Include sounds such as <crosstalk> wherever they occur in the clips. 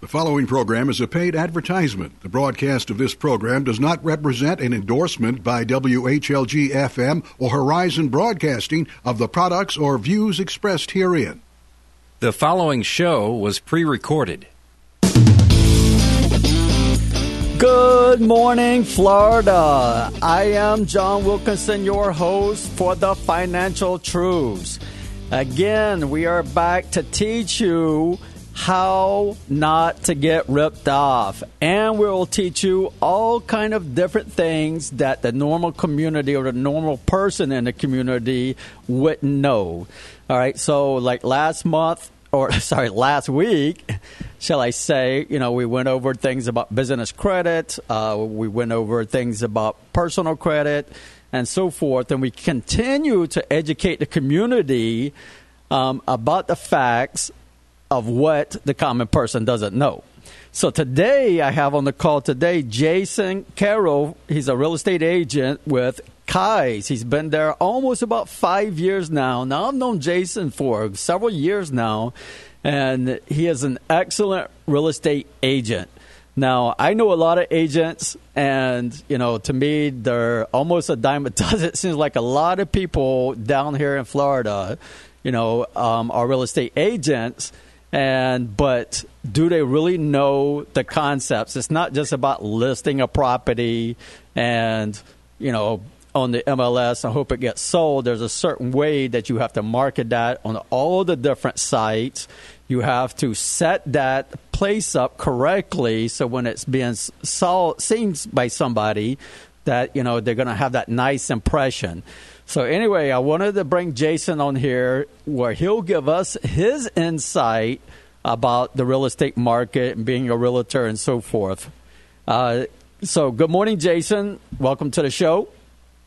The following program is a paid advertisement. The broadcast of this program does not represent an endorsement by WHLG FM or Horizon Broadcasting of the products or views expressed herein. The following show was pre recorded. Good morning, Florida. I am John Wilkinson, your host for the Financial Truths. Again, we are back to teach you how not to get ripped off. And we'll teach you all kind of different things that the normal community or the normal person in the community wouldn't know. All right so like last month or <laughs> sorry last week shall i say you know we went over things about business credit uh, we went over things about personal credit and so forth. And we continue to educate the community um, about the facts of what the common person doesn't know. So today I have on the call today Jason Quero. He's a real estate agent with Kai's. He's been there almost about five years now. Now I've known Jason for several years now, and he is an excellent real estate agent. Now I know a lot of agents, and you know, to me, they're almost a dime a dozen. <laughs> It seems like a lot of people down here in Florida, you know, um, are real estate agents and but do they really know the concepts? It's not just about listing a property and you know on the MLS I hope it gets sold. There's a certain way that you have to market that on all the different sites. You have to set that place up correctly so when it's being saw, seen by somebody that you know they're going to have that nice impression so anyway, I wanted to bring Jason on here where he'll give us his insight about the real estate market and being a realtor and so forth. Uh, so good morning, Jason. Welcome to the show.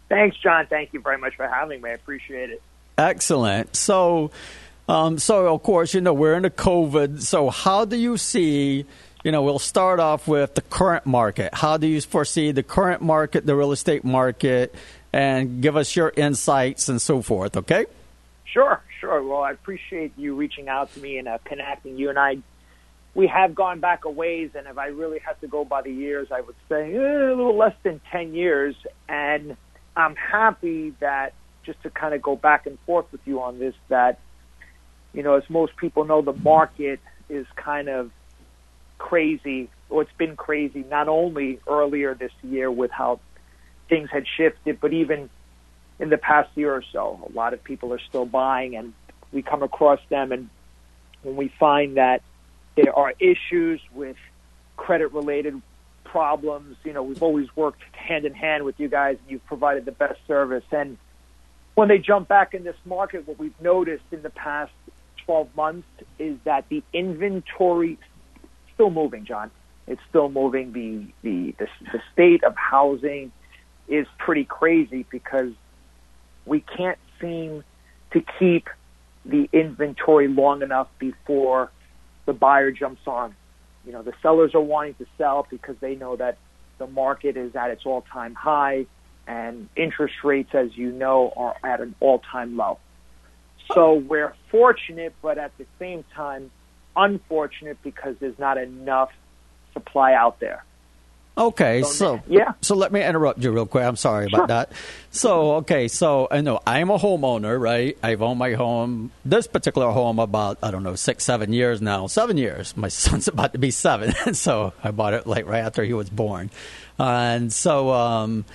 Thanks, John. Thank you very much for having me. I appreciate it. Excellent. So, um, so of course, you know we're in the COVID. So, how do you see? You know, we'll start off with the current market. How do you foresee the current market, the real estate market, and give us your insights and so forth, okay? Sure, sure. Well, I appreciate you reaching out to me and uh, connecting. You and I, we have gone back a ways, and if I really had to go by the years, I would say eh, a little less than 10 years. And I'm happy that, just to kind of go back and forth with you on this, that, you know, as most people know, the market is kind of crazy, or it's been crazy, not only earlier this year with how things had shifted, but even in the past year or so, a lot of people are still buying, and we come across them, and when we find that there are issues with credit-related problems, you know, we've always worked hand in hand with you guys, and you've provided the best service. And when they jump back in this market, what we've noticed in the past 12 months is that the inventory still moving, John. It's still moving. The the the, the state of housing is pretty crazy because we can't seem to keep the inventory long enough before the buyer jumps on. You know, the sellers are wanting to sell because they know that the market is at its all-time high and interest rates, as you know, are at an all-time low. So we're fortunate, but at the same time, unfortunate because there's not enough supply out there. Okay, so yeah. So let me interrupt you real quick. I'm sorry about sure. that. So okay, so I know I'm a homeowner, right? I've owned my home, this particular home, about I don't know six, seven years now. Seven years. My <laughs> son's about to be seven, <laughs> so I bought it like right after he was born, and so um,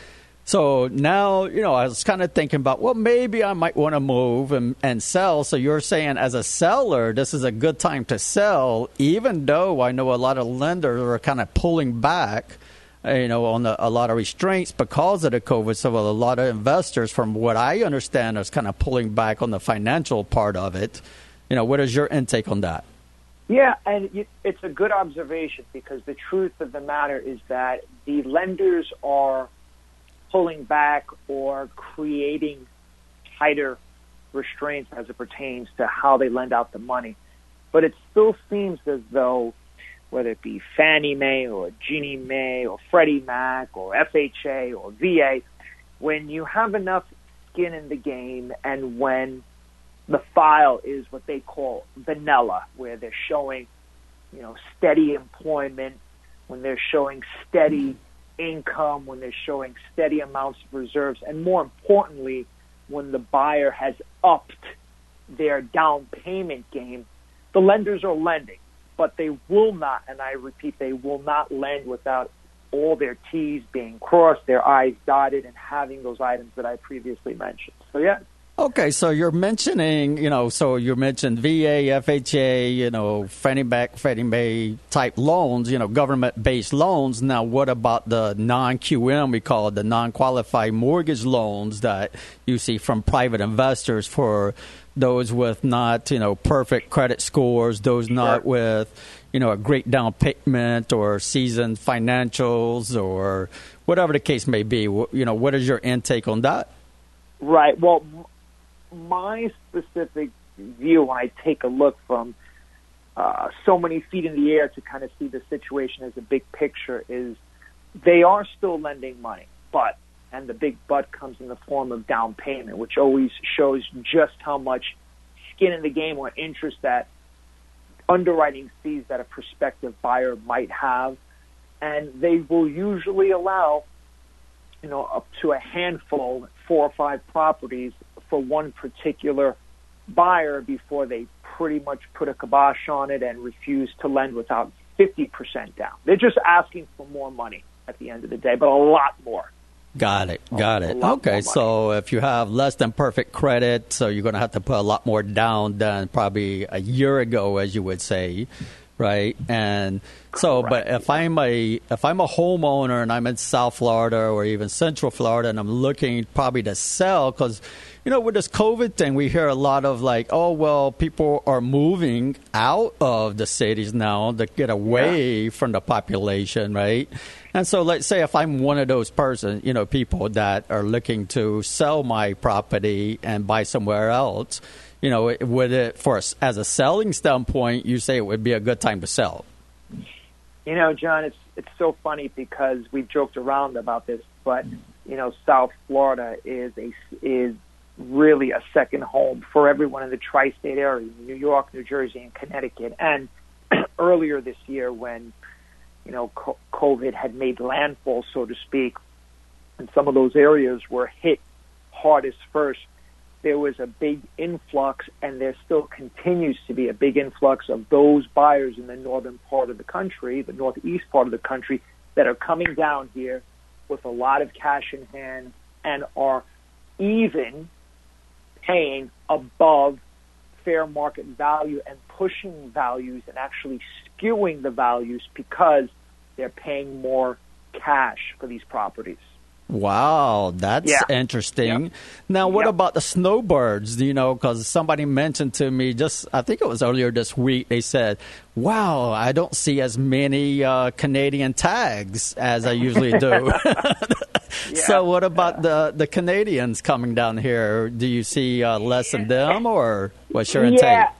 so now you know I was kind of thinking about well maybe I might want to move and and sell. So you're saying as a seller, this is a good time to sell, even though I know a lot of lenders are kind of pulling back Uh, you know, on the, a lot of restraints because of the COVID. So a lot of investors, from what I understand, is kind of pulling back on the financial part of it. You know, what is your intake on that? Yeah, and it's a good observation because the truth of the matter is that the lenders are pulling back or creating tighter restraints as it pertains to how they lend out the money. But it still seems as though whether it be Fannie Mae or Ginnie Mae or Freddie Mac or FHA or VA, when you have enough skin in the game and when the file is what they call vanilla, where they're showing you know, steady employment, when they're showing steady income, when they're showing steady amounts of reserves, and more importantly, when the buyer has upped their down payment game, the lenders are lending, but they will not, and I repeat, they will not lend without all their T's being crossed, their I's dotted, and having those items that I previously mentioned. So, yeah. Okay, so you're mentioning, you know, so you mentioned VA, FHA, you know, Fannie Mac, Freddie Mae type loans, you know, government based loans. Now, what about the non QM, we call it the non qualified mortgage loans that you see from private investors for those with not, you know, perfect credit scores, those not sure. with, you know, a great down payment or seasoned financials or whatever the case may be. You know, what is your intake on that? Right. Well, my specific view when I take a look from uh, so many feet in the air to kind of see the situation as a big picture is they are still lending money, but and the big but comes in the form of down payment, which always shows just how much skin in the game or interest that underwriting sees that a prospective buyer might have. And they will usually allow, you know, up to a handful, four or five properties for one particular buyer before they pretty much put a kibosh on it and refuse to lend without 50% down. They're just asking for more money at the end of the day, but a lot more. Got it. Got it. Okay, so if you have less than perfect credit, so you're going to have to put a lot more down than probably a year ago, as you would say, right? And so, Correct. but if I'm a if I'm a homeowner and I'm in South Florida or even Central Florida and I'm looking probably to sell because you know, with this COVID thing, we hear a lot of like, oh, well, people are moving out of the cities now to get away yeah. from the population, right? And so, let's say if I'm one of those person, you know, people that are looking to sell my property and buy somewhere else, you know, would it for us as a selling standpoint, you say it would be a good time to sell? You know, John, it's it's so funny because we've joked around about this, but you know, South Florida is a is really a second home for everyone in the tri-state area, New York, New Jersey, and Connecticut. And <clears throat> earlier this year, when you know COVID had made landfall, so to speak, and some of those areas were hit hardest first, there was a big influx, and there still continues to be a big influx of those buyers in the northern part of the country, the northeast part of the country, that are coming down here with a lot of cash in hand and are even paying above fair market value and pushing values and actually skewing the values because they're paying more cash for these properties. Wow, that's yeah. interesting. Yep. Now, what yep. about the snowbirds? You know, because somebody mentioned to me just, I think it was earlier this week, they said, wow, I don't see as many uh, Canadian tags as I usually do. <laughs> yeah. So, what about the, the Canadians coming down here? Do you see uh, less of them, or what's your intake? Yeah.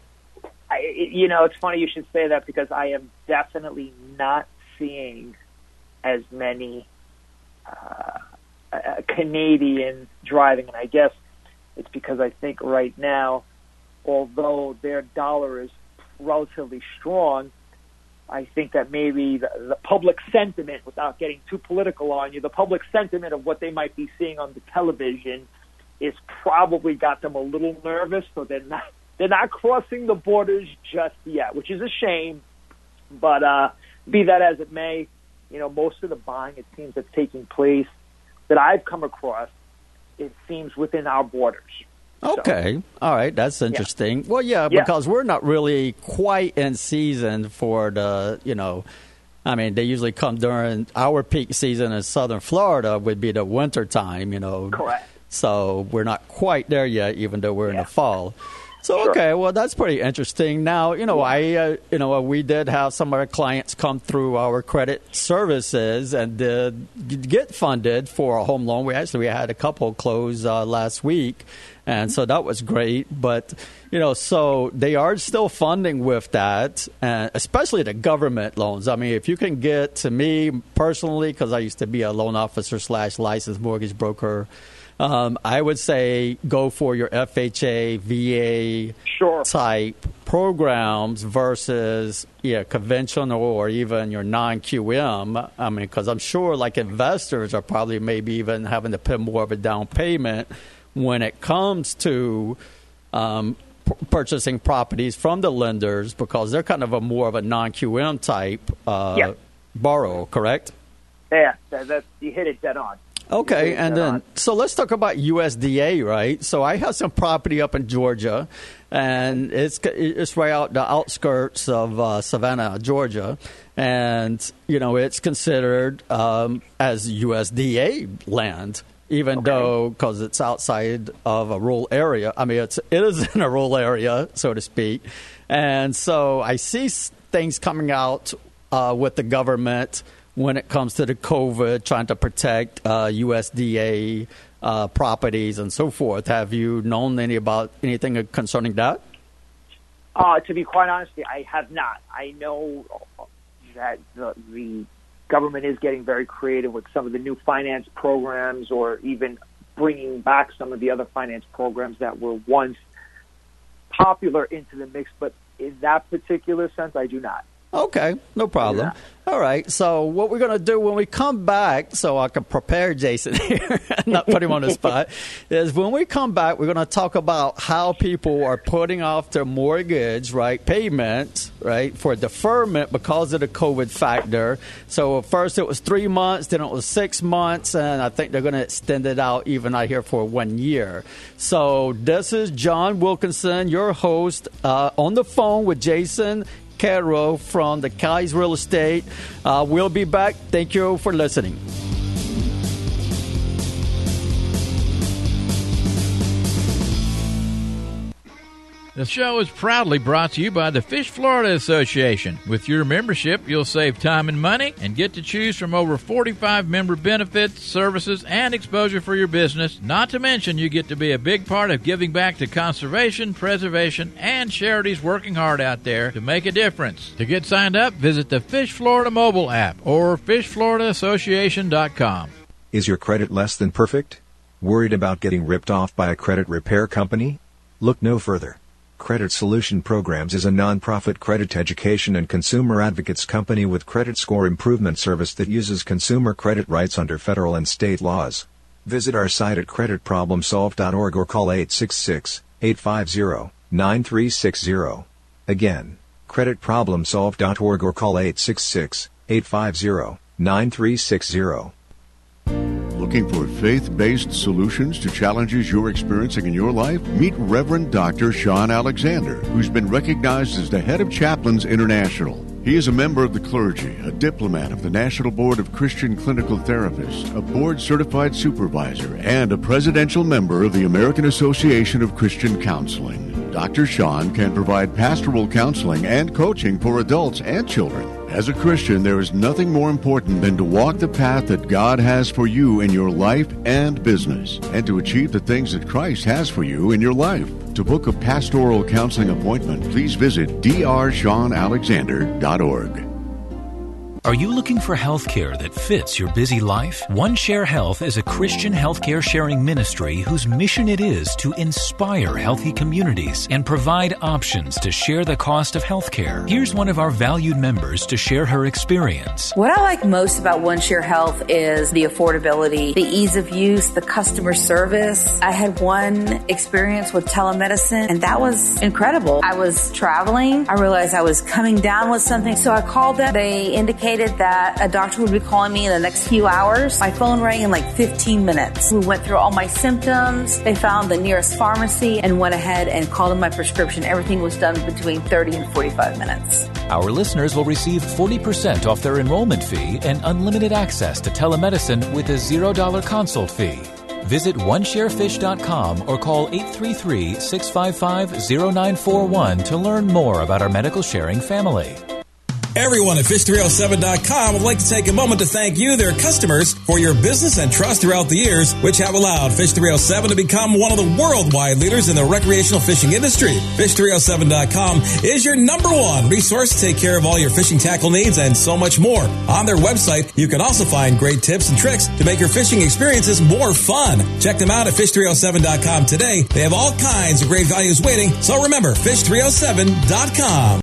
I, you know, it's funny you should say that because I am definitely not seeing as many. Uh, a Canadian driving, and I guess it's because I think right now, although their dollar is relatively strong, I think that maybe the, the public sentiment, without getting too political on you, the public sentiment of what they might be seeing on the television is probably got them a little nervous, so they're not they're not crossing the borders just yet, which is a shame. But uh, be that as it may, you know, most of the buying it seems that's taking place that I've come across, it seems within our borders. Okay. So, All right. That's interesting. Yeah. Well, yeah, because yeah. we're not really quite in season for the, you know, I mean, they usually come during our peak season in southern Florida would be the winter time, you know. Correct. So we're not quite there yet, even though we're yeah. in the fall. So sure. okay, well that's pretty interesting. Now you know I uh, you know we did have some of our clients come through our credit services and did get funded for a home loan. We actually we had a couple close uh, last week, and so that was great. But you know, so they are still funding with that, and especially the government loans. I mean, if you can get to me personally, because I used to be a loan officer slash licensed mortgage broker Um, I would say go for your FHA, VA sure. type programs versus yeah conventional or even your non QM. I mean, because I'm sure like investors are probably maybe even having to put more of a down payment when it comes to um, purchasing properties from the lenders because they're kind of a more of a non QM type uh, borrow, correct? Yeah, that, that's you hit it dead on. Okay, and then on. so let's talk about USDA, right? So I have some property up in Georgia, and it's it's right out the outskirts of uh, Savannah, Georgia, and you know it's considered um, as USDA land, even though because it's outside of a rural area. I mean, it's it is <laughs> in a rural area, so to speak, and so I see things coming out uh, with the government when it comes to the COVID, trying to protect uh, USDA uh, properties and so forth. Have you known any about anything concerning that? Uh, to be quite honest, I have not. I know that the, the government is getting very creative with some of the new finance programs, or even bringing back some of the other finance programs that were once popular into the mix. But in that particular sense, I do not. Okay, no problem. All right. So what we're going to do when we come back, so I can prepare Jason <laughs> here, not put him on the spot, <laughs> is when we come back, we're going to talk about how people are putting off their mortgage, right, payment, right, for deferment because of the COVID factor. So at first it was three months, then it was six months, and I think they're going to extend it out even out here for one year. So this is John Wilkinson, your host, uh, on the phone with Jason Quero from the Kai's Real Estate. Uh, we'll be back. Thank you for listening. The show is proudly brought to you by the Fish Florida Association. With your membership, you'll save time and money and get to choose from over 45 member benefits, services, and exposure for your business. Not to mention, you get to be a big part of giving back to conservation, preservation, and charities working hard out there to make a difference. To get signed up, visit the Fish Florida mobile app or fishfloridaassociation.com. Is your credit less than perfect? Worried about getting ripped off by a credit repair company? Look no further. Credit Solution Programs is a nonprofit credit education and consumer advocates company with credit score improvement service that uses consumer credit rights under federal and state laws. Visit our site at creditproblemsolved.org or call 866-850-9360. Again, creditproblemsolved.org or call 866-850-9360. Looking for faith based solutions to challenges you're experiencing in your life? Meet Reverend Dr. Sean Alexander, who's been recognized as the head of Chaplains International. He is a member of the clergy, a diplomat of the National Board of Christian Clinical Therapists, a board certified supervisor, and a presidential member of the American Association of Christian Counseling. Dr. Sean can provide pastoral counseling and coaching for adults and children. As a Christian, there is nothing more important than to walk the path that God has for you in your life and business, and to achieve the things that Christ has for you in your life. To book a pastoral counseling appointment, please visit drseanalexander.org. Are you looking for healthcare that fits your busy life? OneShare Health is a Christian healthcare sharing ministry whose mission it is to inspire healthy communities and provide options to share the cost of healthcare. Here's one of our valued members to share her experience. What I like most about OneShare Health is the affordability, the ease of use, the customer service. I had one experience with telemedicine and that was incredible. I was traveling. I realized I was coming down with something. So I called them. They indicated that a doctor would be calling me in the next few hours. My phone rang in like 15 minutes. We went through all my symptoms. They found the nearest pharmacy and went ahead and called in my prescription. Everything was done between 30 and 45 minutes. Our listeners will receive 40% off their enrollment fee and unlimited access to telemedicine with a $0 consult fee. Visit onesharefish.com or call 833 655 0941 to learn more about our medical sharing family. Everyone at Fish307.com would like to take a moment to thank you, their customers, for your business and trust throughout the years, which have allowed Fish307 to become one of the worldwide leaders in the recreational fishing industry. Fish307.com is your number one resource to take care of all your fishing tackle needs and so much more. On their website, you can also find great tips and tricks to make your fishing experiences more fun. Check them out at Fish307.com today. They have all kinds of great values waiting, so remember, Fish307.com.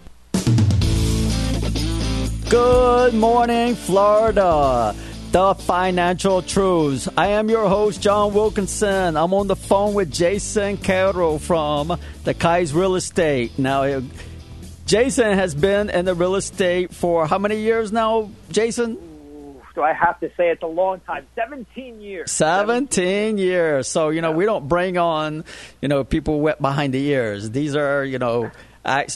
Good morning, Florida. The Financial Truths. I am your host, John Wilkinson. I'm on the phone with Jason Quero from the Kais Real Estate. Now, uh, Jason has been in the real estate for how many years now, Jason? Do I have to say it's a long time? 17 years. 17 years. So, you know, we don't bring on, you know, people wet behind the ears. These are, you know,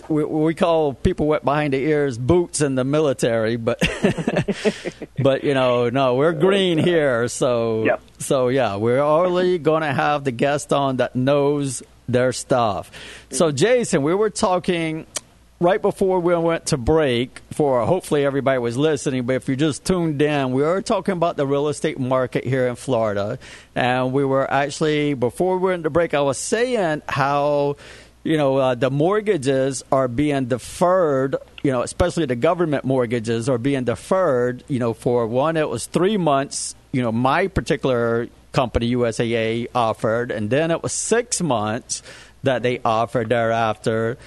we, we call people wet behind the ears boots in the military, but <laughs> but you know, no, we're green here, so Yep. so yeah, we're only going to have the guest on that knows their stuff. So Jason, we were talking right before we went to break for hopefully everybody was listening but if you just tuned in we were talking about the real estate market here in florida and we were actually before we went to break i was saying how you know uh, the mortgages are being deferred you know especially the government mortgages are being deferred you know for one it was three months you know my particular company usaa offered and then it was six months that they offered thereafter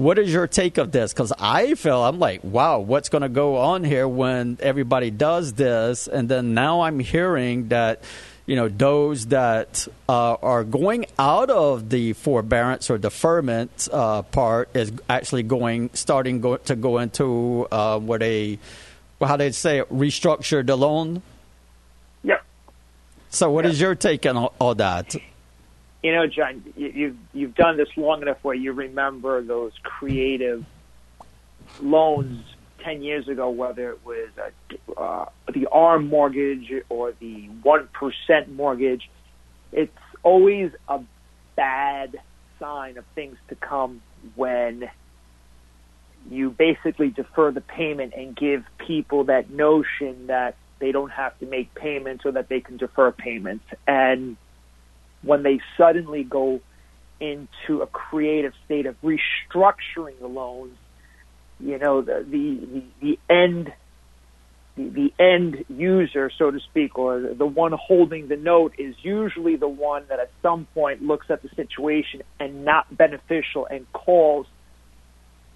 what is your take of this? Because I feel I'm like, wow, what's going to go on here when everybody does this? And then now I'm hearing that, you know, those that uh, are going out of the forbearance or deferment uh, part is actually going, starting go, to go into uh, what a, well, how they say it, restructure the loan. Yep. So, what is your take on all, all that? You know, John, you, you've you've done this long enough where you remember those creative loans ten years ago, whether it was a, uh, the ARM mortgage or the one percent mortgage. It's always a bad sign of things to come when you basically defer the payment and give people that notion that they don't have to make payments or that they can defer payments. And when they suddenly go into a creative state of restructuring the loans, you know, the the, the, end the, the end user, so to speak, or the one holding the note is usually the one that at some point looks at the situation and not beneficial and calls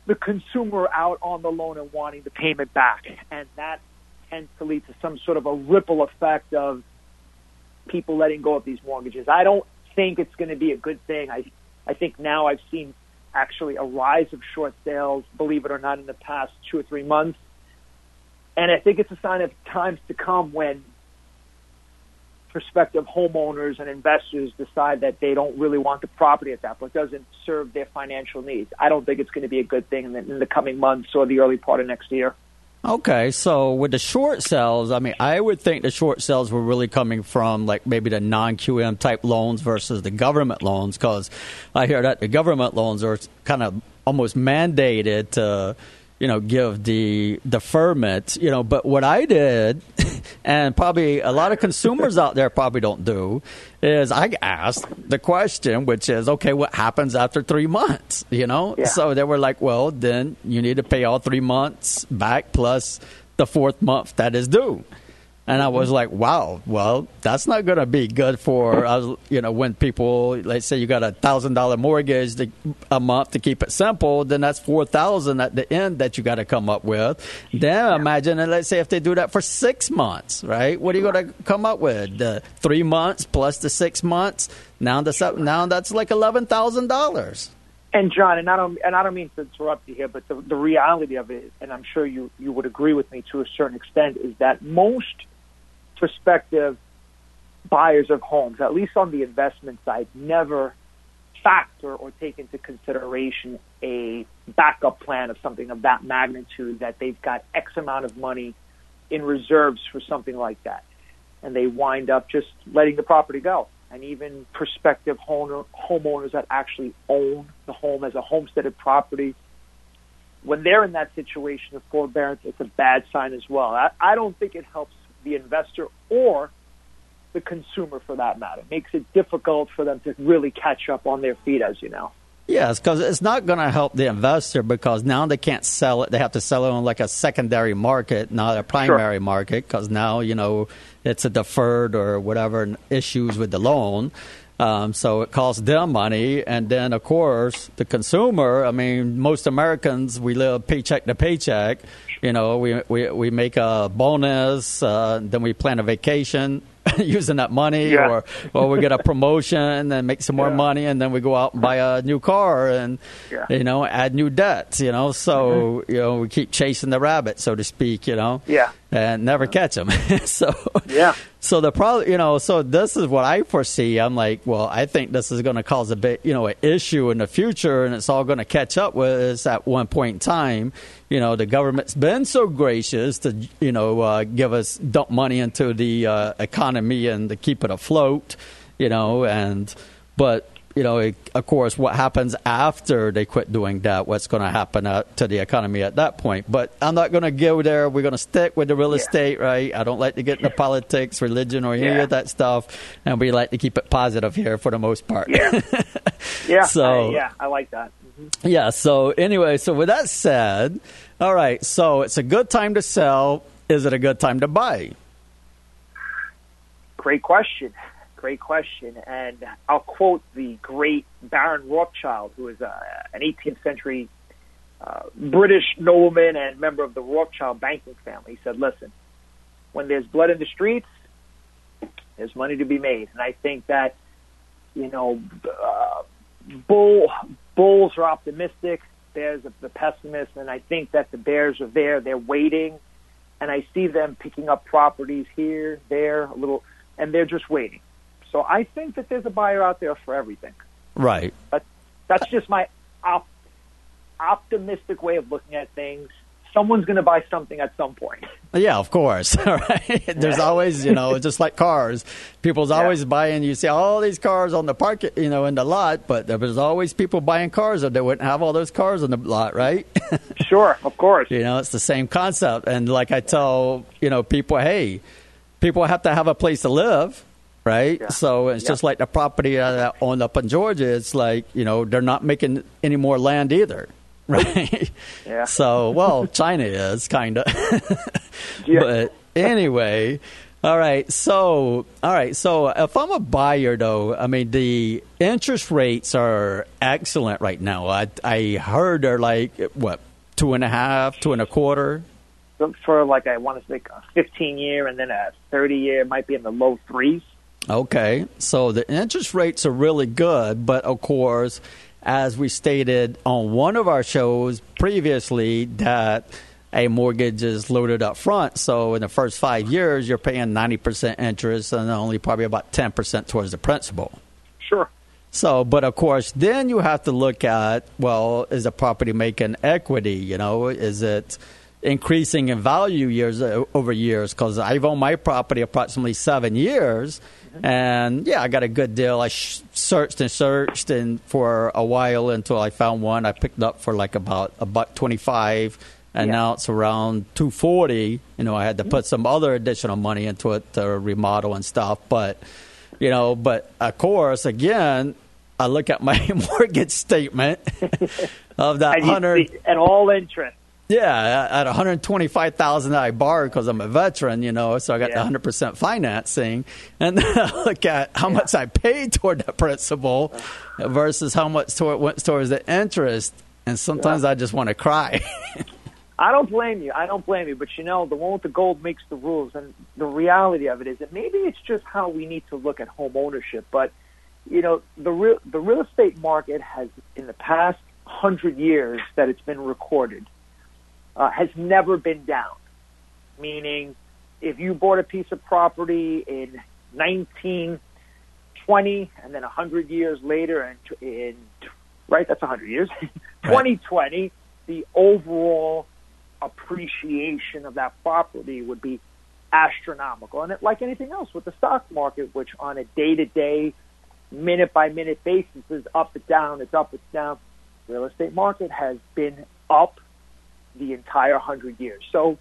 the consumer out on the loan and wanting the payment back. And that tends to lead to some sort of a ripple effect of people letting go of these mortgages. I don't think it's going to be a good thing. I I think now I've seen actually a rise of short sales, believe it or not, in the past two or three months. And I think it's a sign of times to come when prospective homeowners and investors decide that they don't really want the property at that point. It doesn't serve their financial needs. I don't think it's going to be a good thing in the, in the coming months or the early part of next year. Okay, so with the short sales, I mean, I would think the short sales were really coming from like maybe the non QM type loans versus the government loans, because I hear that the government loans are kind of almost mandated to, you know, give the deferment, you know. But what I did, <laughs> and probably a lot of consumers out there probably don't do, is I asked the question, which is, okay, what happens after three months? You know, Yeah. so they were like, well, then you need to pay all three months back plus the fourth month that is due. And I was mm-hmm. like, wow, well, that's not going to be good for, <laughs> you know, when people, let's say you got a $1,000 mortgage to, a month to keep it simple, then that's 4000 at the end that you got to come up with. Then imagine, and let's say if they do that for six months, right? What are you going to come up with? The three months plus the six months? Now, that's, up, now that's like $11,000. And John, and I don't and I don't mean to interrupt you here, but the, the reality of it, and I'm sure you you would agree with me to a certain extent, is that most prospective buyers of homes, at least on the investment side, never factor or take into consideration a backup plan of something of that magnitude that they've got X amount of money in reserves for something like that. And they wind up just letting the property go. And even prospective homeowner, homeowners that actually own the home as a homesteaded property, when they're in that situation of forbearance, it's a bad sign as well. I, I don't think it helps the investor or the consumer for that matter. It makes it difficult for them to really catch up on their feet, as you know. Yes, because it's not going to help the investor because now they can't sell it. They have to sell it on like a secondary market, not a primary sure. market, because now you know it's a deferred or whatever issues with the loan. Um, so it costs them money, and then of course the consumer. I mean, most Americans we live paycheck to paycheck. You know, we we we make a bonus, uh, then we plan a vacation, <laughs> using that money, yeah. or or we get a promotion and make some more yeah. money, and then we go out and buy a new car and yeah. you know add new debts. You know, so mm-hmm. you know we keep chasing the rabbit, so to speak. You know, yeah, and never catch them. <laughs> so yeah. So the problem, you know, so this is what I foresee. I'm like, well, I think this is going to cause a bit, you know, an issue in the future, and it's all going to catch up with us at one point in time. You know, the government's been so gracious to, you know, uh, give us dump money into the uh, economy and to keep it afloat. You know, and but you know, of course, what happens after they quit doing that, what's going to happen uh, to the economy at that point. But I'm not going to go there. We're going to stick with the real yeah. estate, right? I don't like to get into politics, religion, or any yeah. of that stuff. And we like to keep it positive here for the most part. Yeah. <laughs> yeah. so, yeah, I like that. Mm-hmm. Yeah. So, anyway, so with that said, all right. So, it's a good time to sell. Is it a good time to buy? Great question great question. And I'll quote the great Baron Rothschild, who is uh, an 18th century uh, British nobleman and member of the Rothschild banking family. He said, listen, when there's blood in the streets, there's money to be made. And I think that, you know, uh, bull, bulls are optimistic, bears are the pessimists, and I think that the bears are there, they're waiting, and I see them picking up properties here, there, a little, and they're just waiting. So I think that there's a buyer out there for everything. Right. But that's just my op- optimistic way of looking at things. Someone's going to buy something at some point. Yeah, of course. <laughs> right. There's always, you know, just like cars. People's yeah. always buying. You see all these cars on the park, you know, in the lot, but there's always people buying cars, or they wouldn't have all those cars on the lot, right? <laughs> sure, of course. You know, it's the same concept. And like I tell, you know, people, hey, people have to have a place to live right? Yeah. So it's yeah. just like the property uh, that owned up in Georgia. It's like you know they're not making any more land either, <laughs> right? Yeah. So well, China is kind of, <laughs> yeah. but anyway. All right, so all right, so if I'm a buyer, though, I mean the interest rates are excellent right now. I I heard they're like what two and a half, two and a quarter for like I want to say a 15 year and then a 30 year might be in the low threes. Okay, so the interest rates are really good, but of course, as we stated on one of our shows previously, that a mortgage is loaded up front. So in the first five years, you're paying 90% interest and only probably about 10% towards the principal. Sure. So, but of course, then you have to look at well, is the property making equity? You know, is it increasing in value years uh, over years? Because I've owned my property approximately seven years and yeah, I got a good deal. I sh- searched and searched and for a while until I found one I picked up for like about a buck twenty five, and yeah. now it's around two forty. You know, I had to mm-hmm. put some other additional money into it to remodel and stuff, but you know, but of course, again, I look at my <laughs> mortgage statement <laughs> of that hundred and all interest. Yeah, at 125,000 I borrowed because I'm a veteran, you know, so I got yeah. the 100% financing, and then <laughs> I look at how yeah. much I paid toward that principal versus how much toward, went towards the interest, and sometimes yeah. I just want to cry. <laughs> I don't blame you. I don't blame you, but you know, the one with the gold makes the rules, and the reality of it is that maybe it's just how we need to look at home ownership. But you know, the real the real estate market has in the past hundred years that it's been recorded uh, has never been down. Meaning, if you bought a piece of property in 1920 and then 100 years later, and in, right, that's 100 years, <laughs> 2020, the overall appreciation of that property would be astronomical. And it, like anything else with the stock market, which on a day to day, minute by minute basis is up, it's down, it's up, it's down. Real estate market has been up the entire hundred years. So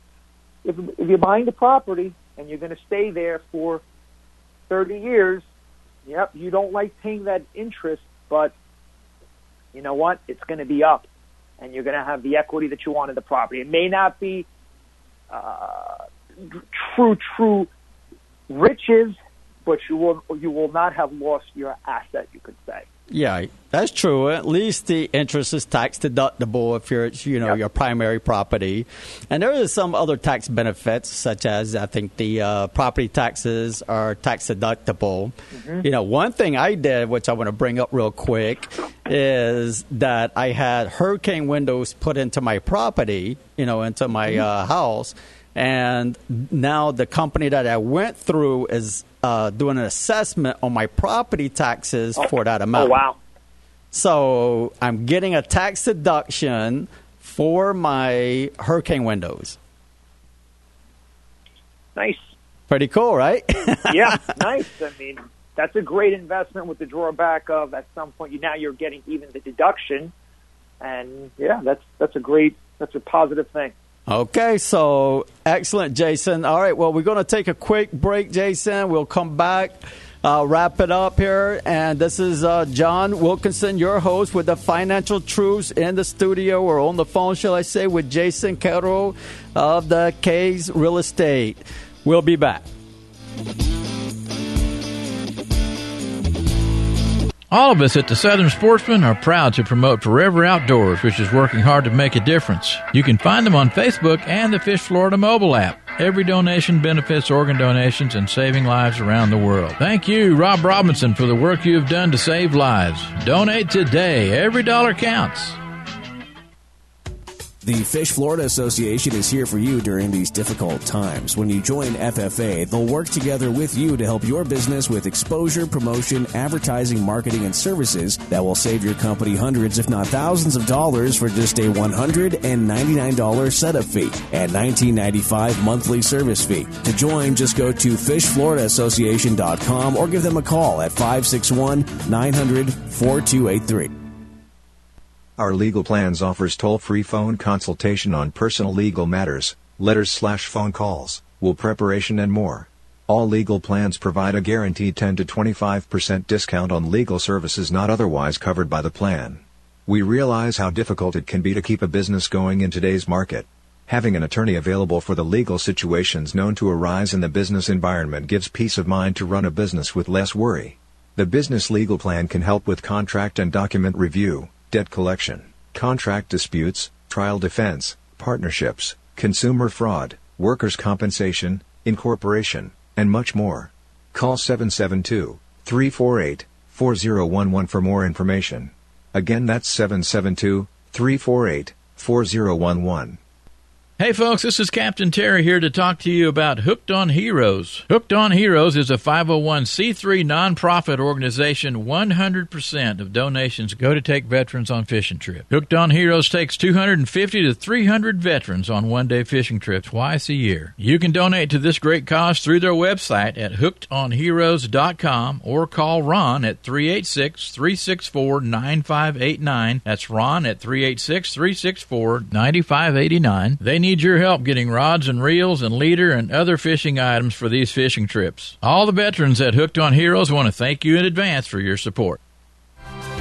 if, if you're buying the property and you're going to stay there for 30 years, yep, you don't like paying that interest, but you know what? It's going to be up and you're going to have the equity that you want in the property. It may not be uh, true, true riches, but you will you will not have lost your asset. You could say. Yeah, that's true. At least the interest is tax deductible if you're, you know, yep. your primary property. And there is some other tax benefits, such as I think the uh, property taxes are tax deductible. Mm-hmm. You know, one thing I did, which I want to bring up real quick, is that I had hurricane windows put into my property, you know, into my mm-hmm. uh, house. And now the company that I went through is uh, doing an assessment on my property taxes oh. for that amount. Oh, wow. So I'm getting a tax deduction for my hurricane windows. Nice. Pretty cool, right? <laughs> yeah, nice. I mean, that's a great investment with the drawback of at some point you now you're getting even the deduction, and yeah, that's that's a great that's a positive thing. Okay, so excellent, Jason. All right, well, we're going to take a quick break, Jason. We'll come back, uh, wrap it up here. And this is uh, John Wilkinson, your host with the Financial Truths in the studio or on the phone, shall I say, with Jason Quero of the K's Real Estate. We'll be back. All of us at the Southern Sportsman are proud to promote Forever Outdoors, which is working hard to make a difference. You can find them on Facebook and the Fish Florida mobile app. Every donation benefits organ donations and saving lives around the world. Thank you, Rob Robinson, for the work you have done to save lives. Donate today. Every dollar counts. The Fish Florida Association is here for you during these difficult times. When you join FFA, they'll work together with you to help your business with exposure, promotion, advertising, marketing, and services that will save your company hundreds, if not thousands of dollars for just a $199 setup fee and $19.95 monthly service fee. To join, just go to fishfloridassociation.com or give them a call at 561 900 4283. Our legal plans offers toll-free phone consultation on personal legal matters, letters slash phone calls, will preparation and more. All legal plans provide a guaranteed 10 to 25% discount on legal services not otherwise covered by the plan. We realize how difficult it can be to keep a business going in today's market. Having an attorney available for the legal situations known to arise in the business environment gives peace of mind to run a business with less worry. The business legal plan can help with contract and document review, debt collection, contract disputes, trial defense, partnerships, consumer fraud, workers' compensation, incorporation, and much more. Call 772 348 4011 for more information. Again, that's 772 348 4011. Hey folks, this is Captain Terry here to talk to you about Hooked on Heroes. Hooked on Heroes is a 501c3 nonprofit organization. 100% of donations go to take veterans on fishing trips. Hooked on Heroes takes 250 to 300 veterans on one-day fishing trips twice a year. You can donate to this great cause through their website at hookedonheroes.com or call Ron at 386-364-9589. That's Ron at 386-364-9589. They need your help getting rods and reels and leader and other fishing items for these fishing trips. All the veterans at Hooked on Heroes want to thank you in advance for your support.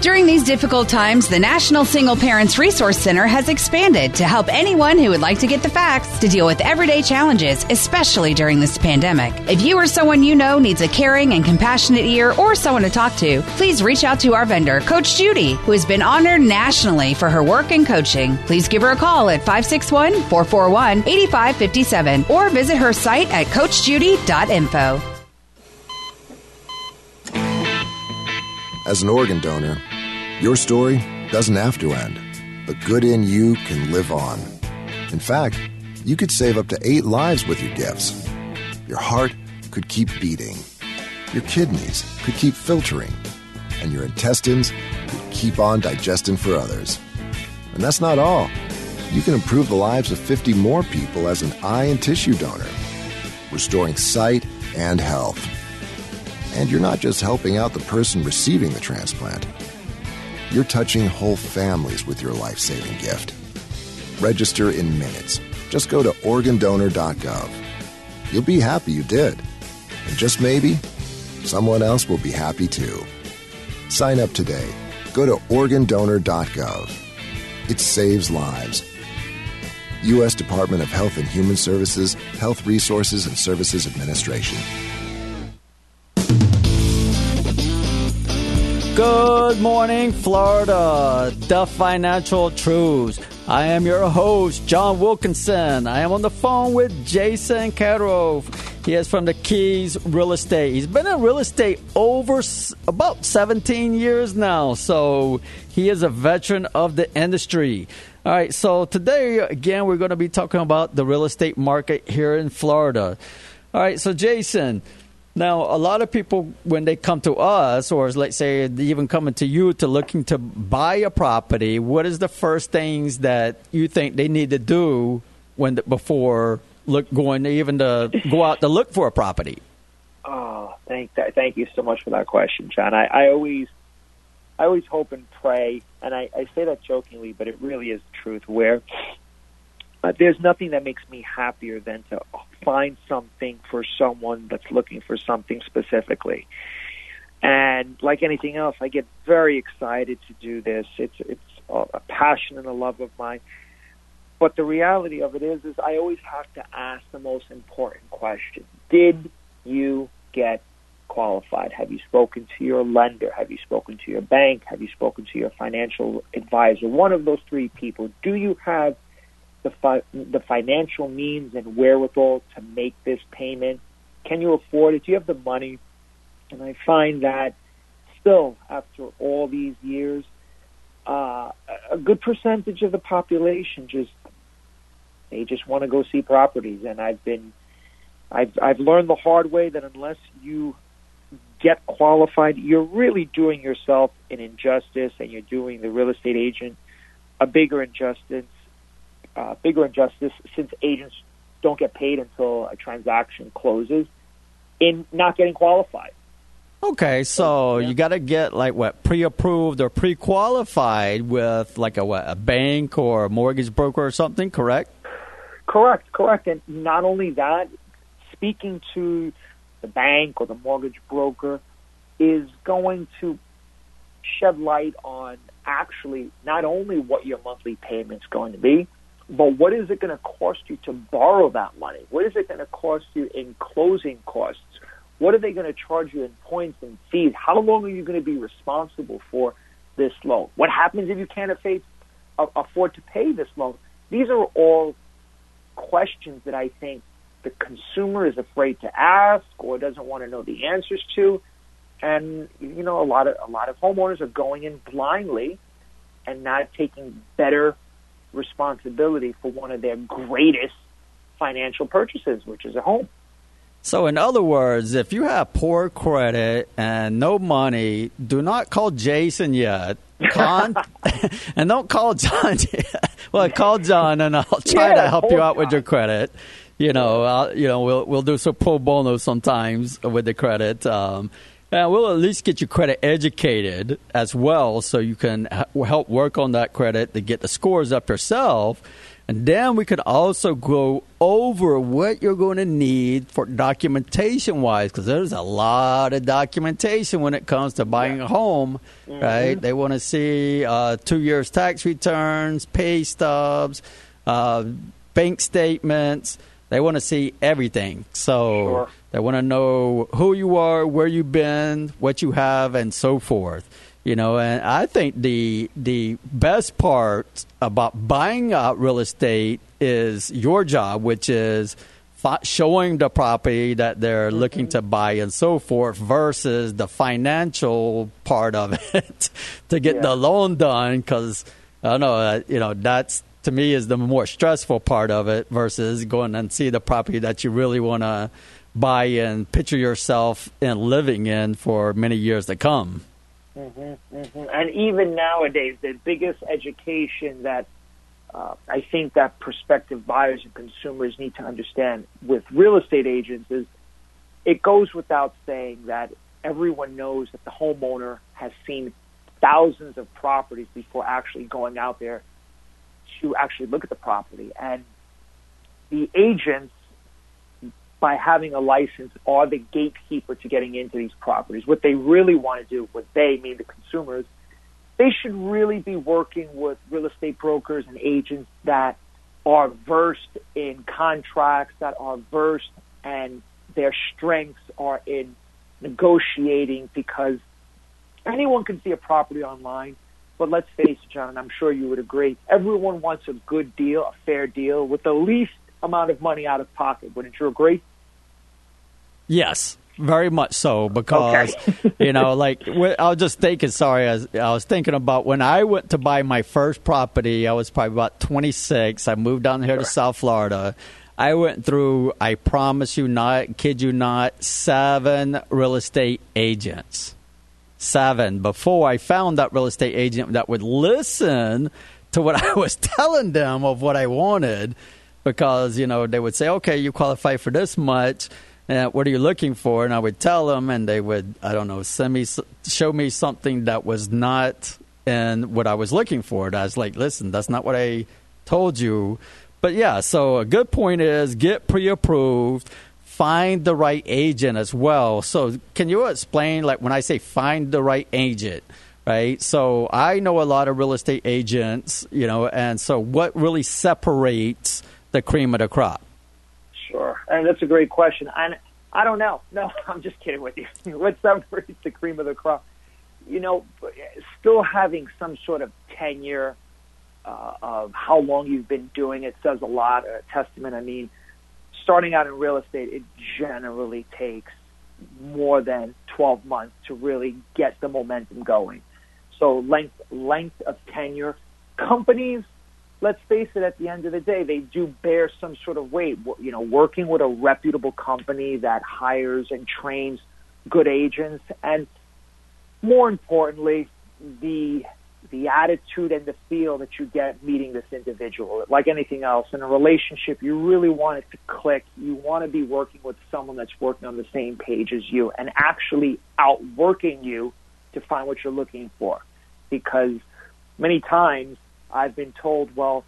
During these difficult times, the National Single Parents Resource Center has expanded to help anyone who would like to get the facts to deal with everyday challenges, especially during this pandemic. If you or someone you know needs a caring and compassionate ear or someone to talk to, please reach out to our vendor, Coach Judy, who has been honored nationally for her work and coaching. Please give her a call at 561 441 8557 or visit her site at CoachJudy.info. As an organ donor, your story doesn't have to end. the good in you can live on. In fact, you could save up to eight lives with your gifts. Your heart could keep beating, your kidneys could keep filtering, and your intestines could keep on digesting for others. And that's not all. You can improve the lives of 50 more people as an eye and tissue donor, restoring sight and health. And you're not just helping out the person receiving the transplant, you're touching whole families with your life saving gift. Register in minutes. Just go to organdonor.gov. You'll be happy you did. And just maybe, someone else will be happy too. Sign up today. Go to organdonor.gov. It saves lives. U.S. Department of Health and Human Services, Health Resources and Services Administration. Good morning, Florida. The Financial Truths. I am your host, John Wilkinson. I am on the phone with Jason Quero. He is from the Keyes Real Estate. He's been in real estate over about 17 years now, so he is a veteran of the industry. All right, so today, again, we're going to be talking about the real estate market here in Florida. All right, so Jason, now, a lot of people, when they come to us, or let's say even coming to you to looking to buy a property, what is the first things that you think they need to do when before look going even to go out to look for a property? Oh, thank. Thank you so much for that question, John. I, I always, I always hope and pray, and I, I say that jokingly, but it really is the truth. Where uh, there's nothing that makes me happier than to find something for someone that's looking for something specifically. And like anything else, I get very excited to do this. It's it's a passion and a love of mine. But the reality of it is, is I always have to ask the most important question: Did you get qualified? Have you spoken to your lender? Have you spoken to your bank? Have you spoken to your financial advisor? One of those three people. Do you have the fi- the financial means and wherewithal to make this payment? Can you afford it? Do you have the money? And I find that still, after all these years, uh, a good percentage of the population just they just want to go see properties. And I've been, I've I've learned the hard way that unless you get qualified, you're really doing yourself an injustice, and you're doing the real estate agent a bigger injustice uh, bigger injustice since agents don't get paid until a transaction closes in not getting qualified. Okay, so you got to get like what pre-approved or pre-qualified with like a what a bank or a mortgage broker or something, correct? Correct, correct. And not only that, speaking to the bank or the mortgage broker is going to shed light on actually not only what your monthly payment's going to be, but what is it going to cost you to borrow that money? What is it going to cost you in closing costs? What are they going to charge you in points and fees? How long are you going to be responsible for this loan? What happens if you can't afford to pay this loan? These are all questions that I think the consumer is afraid to ask or doesn't want to know the answers to. And you know, a lot of a lot of homeowners are going in blindly and not taking better responsibility for one of their greatest financial purchases, which is a home. So, in other words, if you have poor credit and no money, do not call Jason yet. Con- <laughs> and don't call John. Yet. Well, call John, and I'll try Yeah, to help you out John. with your credit. You know, I'll, you know, we'll we'll do some pro bono sometimes with the credit. Um, and we'll at least get your credit educated as well, so you can help work on that credit to get the scores up yourself. And then we could also go over what you're going to need for documentation wise, because there's a lot of documentation when it comes to buying a home, right? They want to see uh, two years tax returns, pay stubs, uh, bank statements. They want to see everything. So Sure. They want to know who you are, where you've been, what you have, and so forth. You know, and I think the the best part about buying out real estate is your job, which is showing the property that they're looking to buy and so forth, versus the financial part of <laughs> it to get the loan done. Because I don't know. Uh, you know, that's to me is the more stressful part of it versus going and see the property that you really want to buy and picture yourself in living in for many years to come. Mm-hmm, mm-hmm. And even nowadays, the biggest education that uh, I think that prospective buyers and consumers need to understand with real estate agents is it goes without saying that everyone knows that the homeowner has seen thousands of properties before actually going out there to actually look at the property. And the agents, by having a license, are the gatekeeper to getting into these properties. What they really want to do, what they mean the consumers, they should really be working with real estate brokers and agents that are versed in contracts, that are versed and their strengths are in negotiating because anyone can see a property online. But let's face it, John, and I'm sure you would agree, everyone wants a good deal, a fair deal with the least amount of money out of pocket. Wouldn't you agree? Yes, very much so. Because, okay. you know, like, I was just thinking, sorry, I was, I was thinking about when I went to buy my first property, I was probably about 26. I moved down here sure. to South Florida. I went through, I promise you not, kid you not, seven real estate agents seven before I found that real estate agent that would listen to what <laughs> I was telling them of what I wanted because, you know, they would say, okay, you qualify for this much. And what are you looking for? And I would tell them, and they would, I don't know, send me, show me something that was not in what I was looking for. And I was like, listen, that's not what I told you. But yeah, so a good point is get pre approved find the right agent as well. So, can you explain, like, when I say find the right agent, right? So, I know a lot of real estate agents, you know, and so what really separates the cream of the crop? Sure. And that's a great question. And I don't know. No, <laughs> I'm just kidding with you. <laughs> what separates the cream of the crop? You know, still having some sort of tenure uh, of how long you've been doing it says a lot, a testament. I mean, starting out in real estate, it generally takes more than 12 months to really get the momentum going. So length length of tenure, companies. Let's face it. At the end of the day, they do bear some sort of weight. You know, working with a reputable company that hires and trains good agents, and more importantly, the the attitude and the feel that you get meeting this individual. Like anything else in a relationship, you really want it to click. You want to be working with someone that's working on the same page as you and actually outworking you to find what you're looking for. Because many times I've been told, well,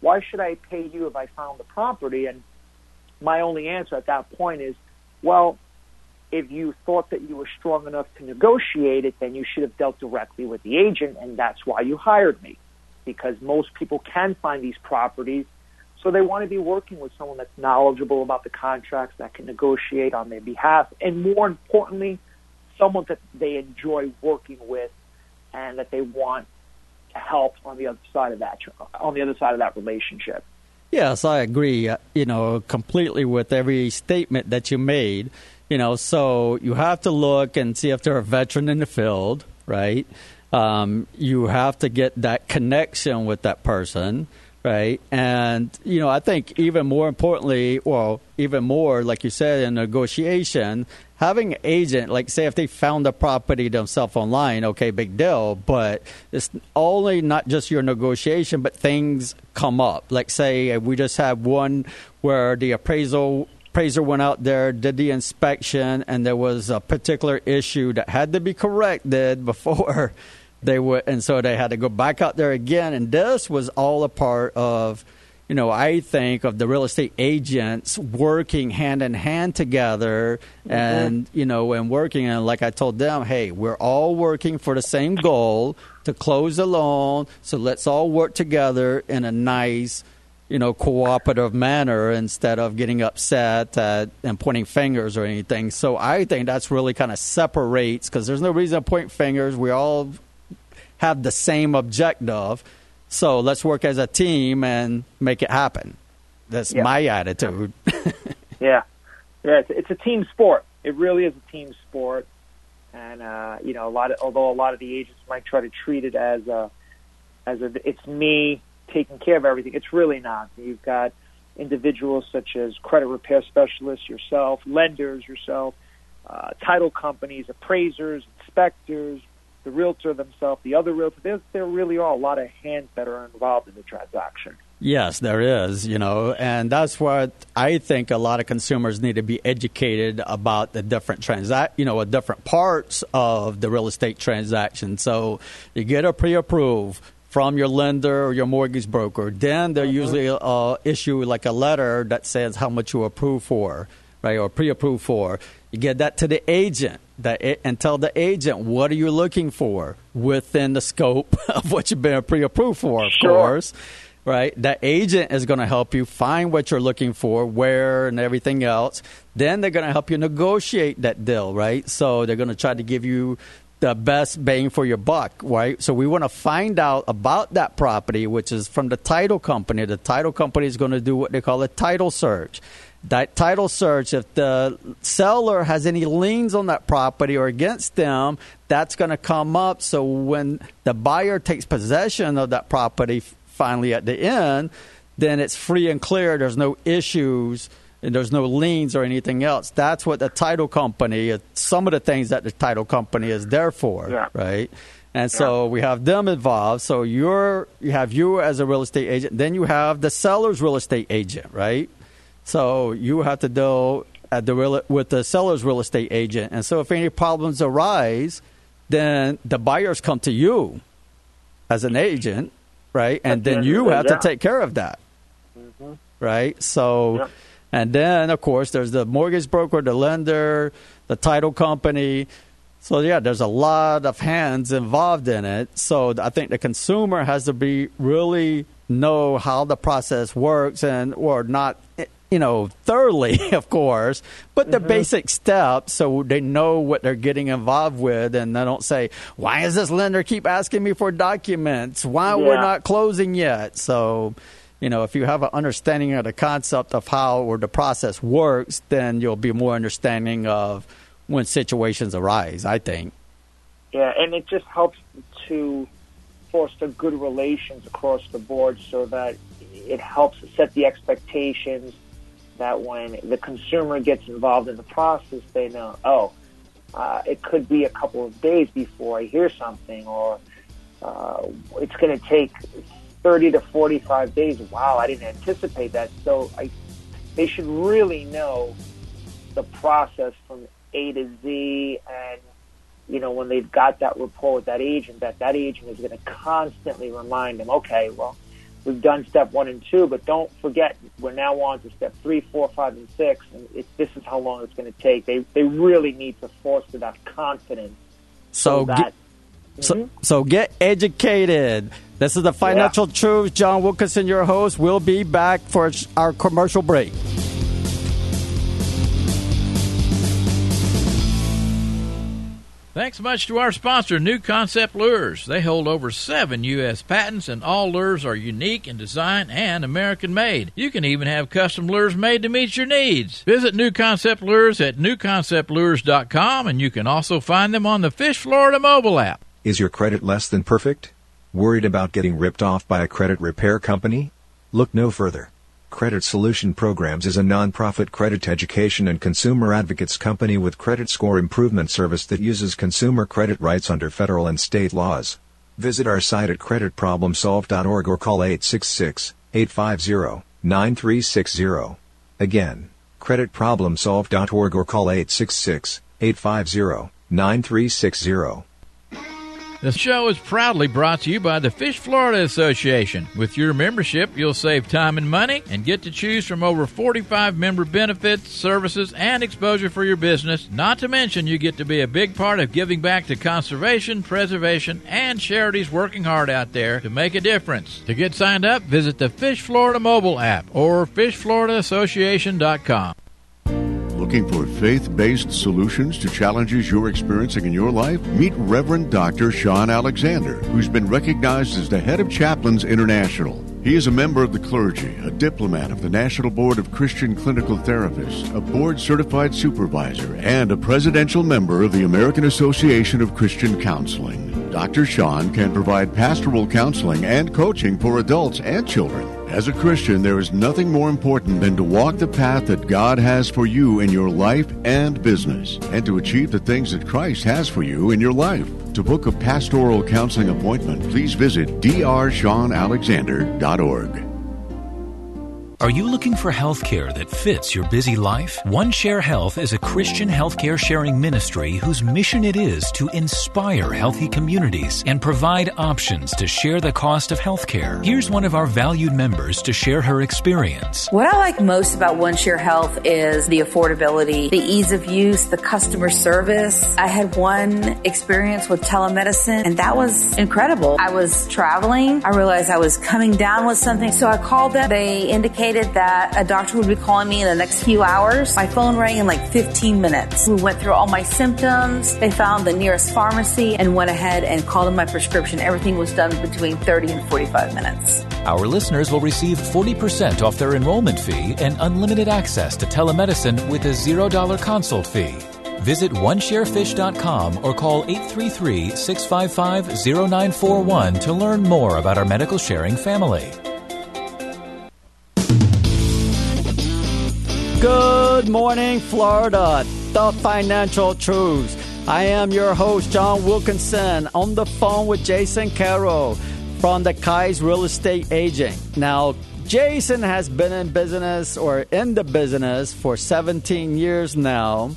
why should I pay you if I found the property? And my only answer at that point is, well, if you thought that you were strong enough to negotiate it, then you should have dealt directly with the agent, and that's why you hired me. Because most people can find these properties, so they want to be working with someone that's knowledgeable about the contracts, that can negotiate on their behalf, and more importantly, someone that they enjoy working with and that they want help on the other side of that on the other side of that relationship. Yes, I agree. Uh, you know, completely with every statement that you made. You know, so you have to look and see if they're a veteran in the field, right? Um, you have to get that connection with that person, right? And you know, I think even more importantly, well, even more, like you said, in negotiation, having an agent, like say if they found a property themselves online, okay, big deal. But it's only not just your negotiation, but things come up. Like say we just had one where the appraisal appraiser went out there, did the inspection, and there was a particular issue that had to be corrected <laughs> before they would, and so they had to go back out there again. And this was all a part of, you know, I think of the real estate agents working hand in hand together, mm-hmm. and you know, and working. And like I told them, hey, we're all working for the same goal to close the loan. So let's all work together in a nice you know, cooperative manner instead of getting upset and pointing fingers or anything. So I think that's really kind of separates because there's no reason to point fingers. We all have the same objective. So let's work as a team and make it happen. That's yeah. my attitude. <laughs> yeah, yeah. It's, it's, a team sport. It really is a team sport, and uh, you know, a lot of although a lot of the agents might try to treat it as a as if it's me taking care of everything. It's really not. You've got individuals such as credit repair specialists, yourself, lenders, yourself, uh, title companies, appraisers, inspectors, the realtor themselves, the other realtor. There, there really are a lot of hands that are involved in the transaction. Yes, there is, you know, and that's what I think a lot of consumers need to be educated about the different transact, you know, different parts of the real estate transaction. So you get a pre-approved from your lender or your mortgage broker, then they mm-hmm. usually uh, issue like a letter that says how much you approve for, right, or pre-approved for. You get that to the agent that and tell the agent what are you looking for within the scope <laughs> of what you've been pre-approved for, of sure. course right? The agent is going to help you find what you're looking for, where, and everything else. Then they're going to help you negotiate that deal, right? So they're going to try to give you the best bang for your buck, right? So we want to find out about that property, which is from the title company. The title company is going to do what they call a title search. That title search, if the seller has any liens on that property or against them, that's going to come up. So when the buyer takes possession of that property finally at the end, then it's free and clear. There's no issues and there's no liens or anything else. That's what the title company, uh, some of the things that the title company is there for, yeah. right? And so yeah. we have them involved. So you're you have you as a real estate agent. Then you have the seller's real estate agent, right? So you have to deal at the real, with the seller's real estate agent. And so if any problems arise, then the buyers come to you as an agent, right? And then you have yeah. to take care of that, mm-hmm. right? So, yeah. and then of course there's the mortgage broker, the lender, the title company. So yeah, there's a lot of hands involved in it. So I think the consumer has to be really know how the process works and or not you know, thoroughly, <laughs> of course, but the mm-hmm. basic steps so they know what they're getting involved with and they don't say, why is this lender keep asking me for documents? Why yeah. we're not closing yet? So, you know, if you have an understanding of the concept of how or the process works, then you'll be more understanding of when situations arise, I think. Yeah, and it just helps to foster good relations across the board so that it helps set the expectations – that when the consumer gets involved in the process, they know, oh, uh, it could be a couple of days before I hear something, or uh, it's going to take 30 to 45 days. Wow, I didn't anticipate that. So I, they should really know the process from A to Z, and you know when they've got that rapport with that agent, that that agent is going to constantly remind them, okay, well we've done step one and two, but don't forget we're now on to step three, four, five, and six, and it, this is how long it's going to take. They they really need to foster that confidence. So, so that. Get, so, mm-hmm. so get educated. This is the Financial yeah. Truth. John Wilkinson, your host. We'll be back for our commercial break. Thanks much to our sponsor, New Concept Lures. They hold over seven U.S. patents, and all lures are unique in design and American made. You can even have custom lures made to meet your needs. Visit New Concept Lures at newconceptlures.com, and you can also find them on the Fish Florida mobile app. Is your credit less than perfect? Worried about getting ripped off by a credit repair company? Look no further. Credit Solution Programs is a nonprofit credit education and consumer advocates company with credit score improvement service that uses consumer credit rights under federal and state laws. Visit our site at creditproblemsolved.org or call 866-850-9360. Again, creditproblemsolved.org or call 866-850-9360. The show is proudly brought to you by the Fish Florida Association. With your membership, you'll save time and money and get to choose from over 45 member benefits, services, and exposure for your business. Not to mention, you get to be a big part of giving back to conservation, preservation, and charities working hard out there to make a difference. To get signed up, visit the Fish Florida mobile app or fishfloridaassociation.com. Looking for faith based solutions to challenges you're experiencing in your life? Meet Reverend Dr. Sean Alexander, who's been recognized as the head of Chaplains International. He is a member of the clergy, a diplomat of the National Board of Christian Clinical Therapists, a board certified supervisor, and a presidential member of the American Association of Christian Counseling. Dr. Sean can provide pastoral counseling and coaching for adults and children. As a Christian, there is nothing more important than to walk the path that God has for you in your life and business, and to achieve the things that Christ has for you in your life. To book a pastoral counseling appointment, please visit drseanalexander.org. Are you looking for health care that fits your busy life? One Share Health is a Christian healthcare sharing ministry whose mission it is to inspire healthy communities and provide options to share the cost of healthcare. Here's one of our valued members to share her experience. What I like most about One Share Health is the affordability, the ease of use, the customer service. I had one experience with telemedicine and that was incredible. I was traveling. I realized I was coming down with something. So I called them. They indicated that a doctor would be calling me in the next few hours. My phone rang in like 15 minutes. We went through all my symptoms. They found the nearest pharmacy and went ahead and called in my prescription. Everything was done between 30 and 45 minutes. Our listeners will receive 40% off their enrollment fee and unlimited access to telemedicine with a $0 consult fee. Visit onesharefish.com or call 833 655 0941 to learn more about our medical sharing family. Good morning, Florida. The Financial Truths. I am your host, John Wilkinson, on the phone with Jason Quero from the Keyes Real Estate Agent. Now, Jason has been in business or in the business for 17 years now,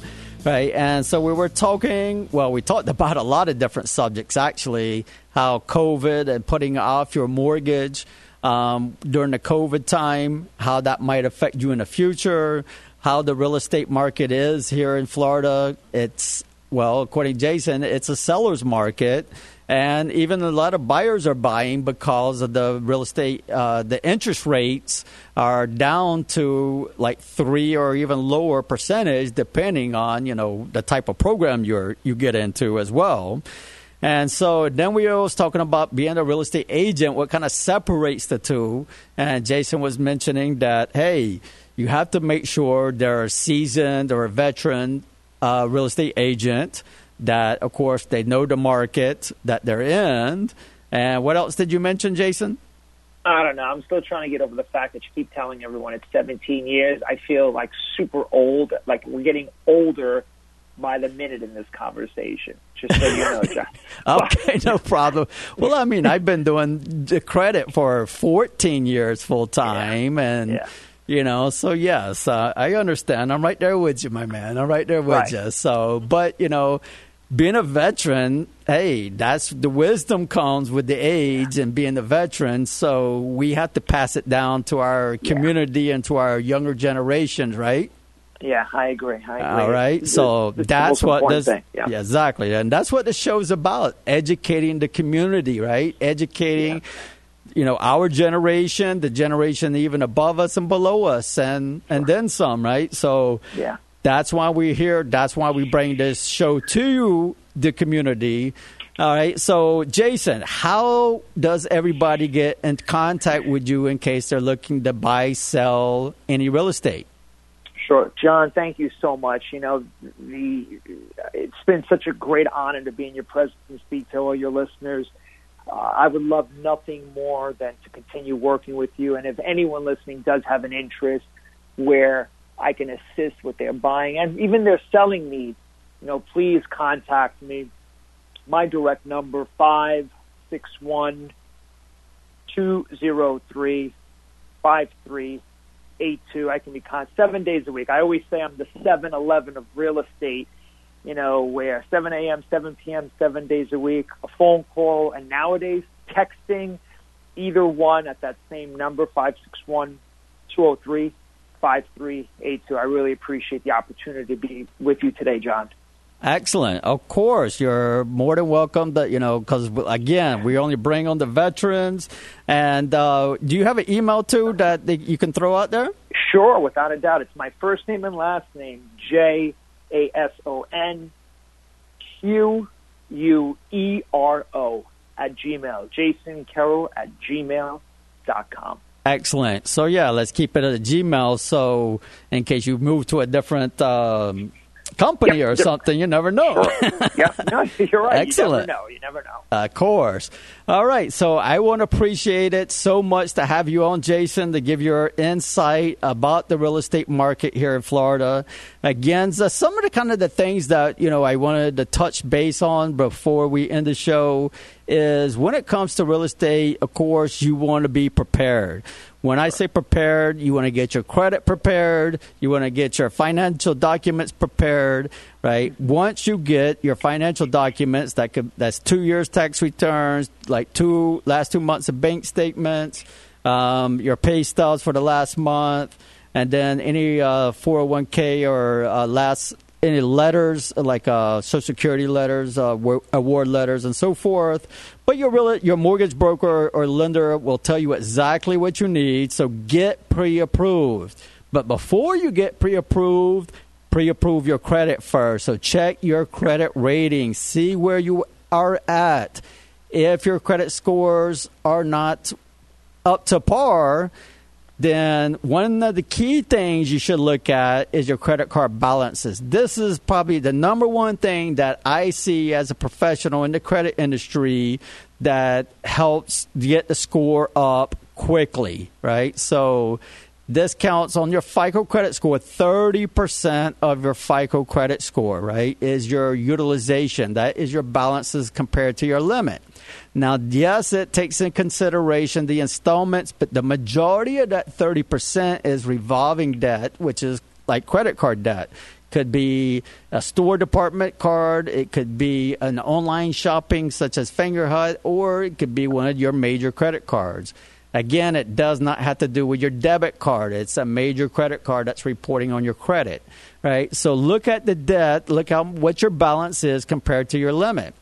right? And so we were talking, well, we talked about a lot of different subjects actually, how COVID and putting off your mortgage um, during the COVID time, how that might affect you in the future, how the real estate market is here in Florida. It's, well, according to Jason, it's a seller's market. And even a lot of buyers are buying because of the real estate, uh, the interest rates are down to like three or even lower percentage, depending on you know the type of program you're you get into as well. And so then we were talking about being a real estate agent, what kind of separates the two. And Jason was mentioning that, hey, you have to make sure they're a seasoned or a veteran uh, real estate agent that, of course, they know the market that they're in. And what else did you mention, Jason? I don't know. I'm still trying to get over the fact that you keep telling everyone it's 17 years. I feel like super old. Like we're getting older by the minute in this conversation. Just so you know, John. <laughs> okay, no problem. Well, I mean, I've been doing the credit for 14 years full time, yeah. and yeah. you know, so yes, uh, I understand. I'm right there with you, my man. I'm right there with Right. you. So, but you know. Being a veteran, hey, that's the wisdom comes with the age and being a veteran. So we have to pass it down to our community and to our younger generations, right? Yeah, I agree. I agree. All right. It's- So it's that's what this thing. Yeah. exactly, and that's what the show's about: educating the community, right? Educating, you know, our generation, the generation even above us and below us, and and then some, right? So Yeah. that's why we're here. That's why we bring this show to the community. All right. So, Jason, how does everybody get in contact with you in case they're looking to buy, sell any real estate? Sure, John. Thank you so much. You know, the it's been such a great honor to be in your presence and speak to all your listeners. Uh, I would love nothing more than to continue working with you. And if anyone listening does have an interest where I can assist with their buying and even their selling needs, you know, please contact me. My direct number five six one two zero three five three eight two. I can be con seven days a week. I always say I'm the seven eleven of real estate. You know, where seven a.m., seven p.m., seven days a week, a phone call, and nowadays texting, either one at that same number five six one two zero three five three eight two. I really appreciate the opportunity to be with you today, John. Excellent. Of course, you're more than welcome. To, you know, because again, we only bring on the veterans. And uh, do you have an email too that that you can throw out there? Sure, without a doubt. It's my first name and last name, J A S O N Q U E R O at Gmail. Jason Quero at gmail dot com. Excellent. So yeah, let's keep it at Gmail. So in case you move to a different um, company yeah, or something. You never know. Sure. yeah, no, <laughs> you're right. Excellent. You never know. You never know. Of course. All right. So I want to appreciate it so much to have you on, Jason, to give your insight about the real estate market here in Florida. Again, so some of the kind of the things that you know I wanted to touch base on before we end the show is when it comes to real estate. Of course, you want to be prepared. When I say prepared, you want to get your credit prepared, you want to get your financial documents prepared, right? Once you get your financial documents, that could that's two years tax returns, like two last two months of bank statements, um, your pay stubs for the last month, and then any uh, 401k or uh, last any letters like uh, Social Security letters, uh, award letters, and so forth. But your real, your mortgage broker or lender will tell you exactly what you need. So get pre-approved. But before you get pre-approved, pre-approve your credit first. So check your credit rating. See where you are at. If your credit scores are not up to par, then one of the key things you should look at is your credit card balances. This is probably the number one thing that I see as a professional in the credit industry that helps get the score up quickly, right? So this counts on your FICO credit score. 30% of your FICO credit score, right, is your utilization. That is your balances compared to your limit. Now, yes, it takes in consideration the installments, but the majority of that 30% is revolving debt, which is like credit card debt. Could be a store department card, it could be an online shopping such as Fingerhut, or it could be one of your major credit cards. Again, it does not have to do with your debit card. It's a major credit card that's reporting on your credit, right? So look at the debt, look how what your balance is compared to your limit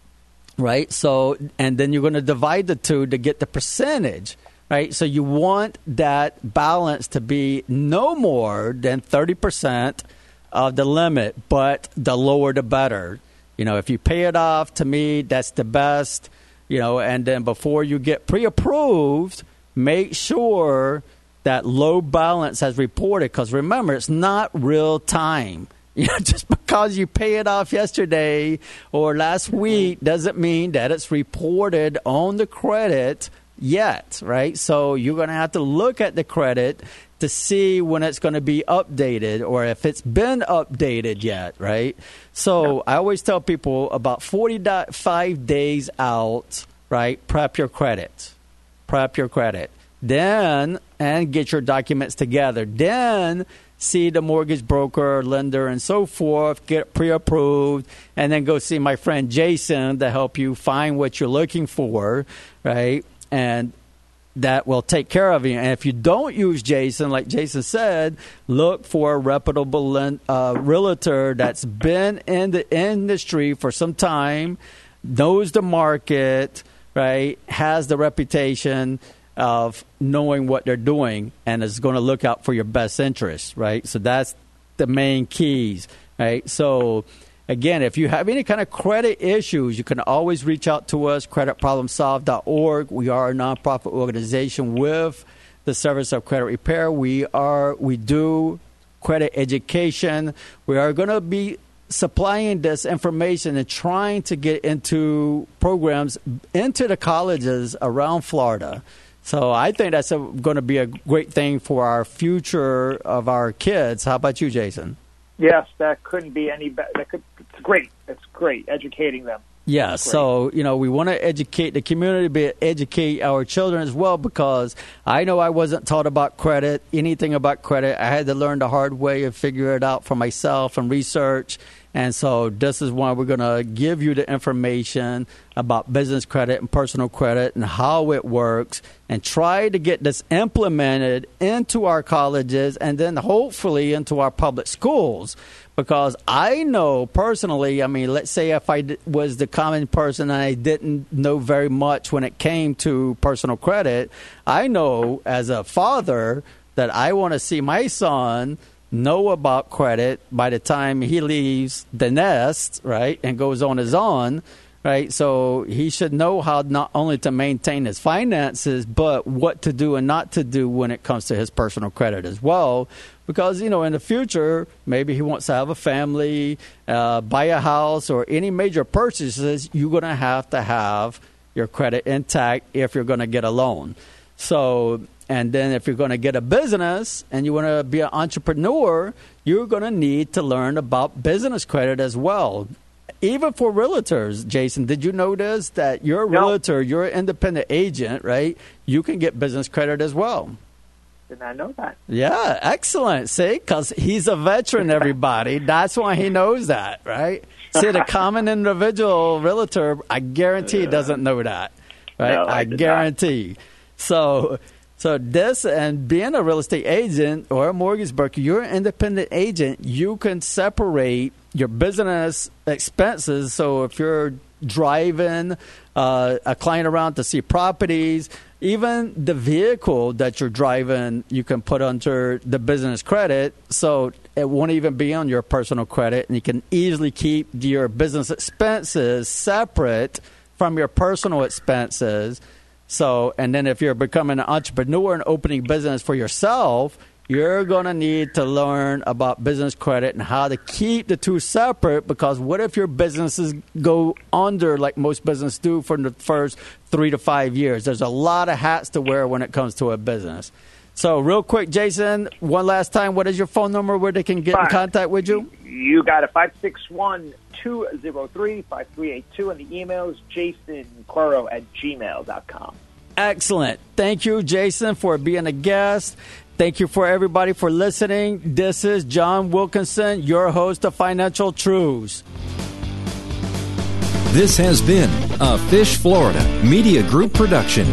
right? So, and then you're going to divide the two to get the percentage, right? So you want that balance to be no more than 30% of the limit, but the lower the better. You know, if you pay it off, to me, that's the best, you know, and then before you get pre approved, make sure that low balance has reported because remember, it's not real time <laughs> you know, just because you pay it off yesterday or last week doesn't mean that it's reported on the credit yet, right? So you're going to have to look at the credit to see when it's going to be updated or if it's been updated yet, right? So yeah. I always tell people about 45 days out, right? Prep your credit. Prep your credit. Then, and get your documents together. Then, see the mortgage broker, lender, and so forth, get pre approved, and then go see my friend Jason to help you find what you're looking for, right? And that will take care of you. And if you don't use Jason, like Jason said, look for a reputable uh, realtor that's been in the industry for some time, knows the market, right? Has the reputation of knowing what they're doing and is going to look out for your best interests, right? So that's the main keys, right? So again, if you have any kind of credit issues, you can always reach out to us, creditproblemsolve.org. We are a nonprofit organization with the service of credit repair. We are we do credit education. We are going to be supplying this information and trying to get into programs into the colleges around Florida so I think that's going to be a great thing for our future of our kids. How about you, Jason? Yes, that couldn't be any better. That could, it's great. It's great educating them. Yeah, so you know we want to educate the community, but educate our children as well because I know I wasn't taught about credit, anything about credit. I had to learn the hard way and figure it out for myself and research. And so this is why we're going to give you the information about business credit and personal credit and how it works and try to get this implemented into our colleges and then hopefully into our public schools. Because I know personally, I mean, let's say if I was the common person and I didn't know very much when it came to personal credit, I know as a father that I want to see my son know about credit by the time he leaves the nest, right, and goes on his own, right? So he should know how not only to maintain his finances, but what to do and not to do when it comes to his personal credit as well. Because, you know, in the future, maybe he wants to have a family, uh, buy a house, or any major purchases, you're going to have to have your credit intact if you're going to get a loan. So, and then if you're going to get a business and you want to be an entrepreneur, you're going to need to learn about business credit as well even for realtors, Jason, did you notice that you're a realtor, you're an independent agent, right? You can get business credit as well. Did not I know that. Yeah, excellent. See, because he's a veteran, <laughs> everybody. That's why he knows that, right? See, the <laughs> common individual realtor, I guarantee, doesn't know that, right? No, I I guarantee. So, so this and being a real estate agent or a mortgage broker, you're an independent agent. You can separate your business expenses. So if you're driving uh, a client around to see properties, even the vehicle that you're driving, you can put under the business credit. So it won't even be on your personal credit, and you can easily keep your business expenses separate from your personal expenses. So, and then if you're becoming an entrepreneur and opening business for yourself, you're going to need to learn about business credit and how to keep the two separate because what if your businesses go under like most businesses do for the first three to five years? There's a lot of hats to wear when it comes to a business. So, real quick, Jason, one last time, what is your phone number where they can get in contact with you? You got it. 561 203 5382. And the email is jasonquero at gmail.com. Excellent. Thank you, Jason, for being a guest. Thank you for everybody for listening. This is John Wilkinson, your host of Financial Truths. This has been a Fish Florida Media Group production.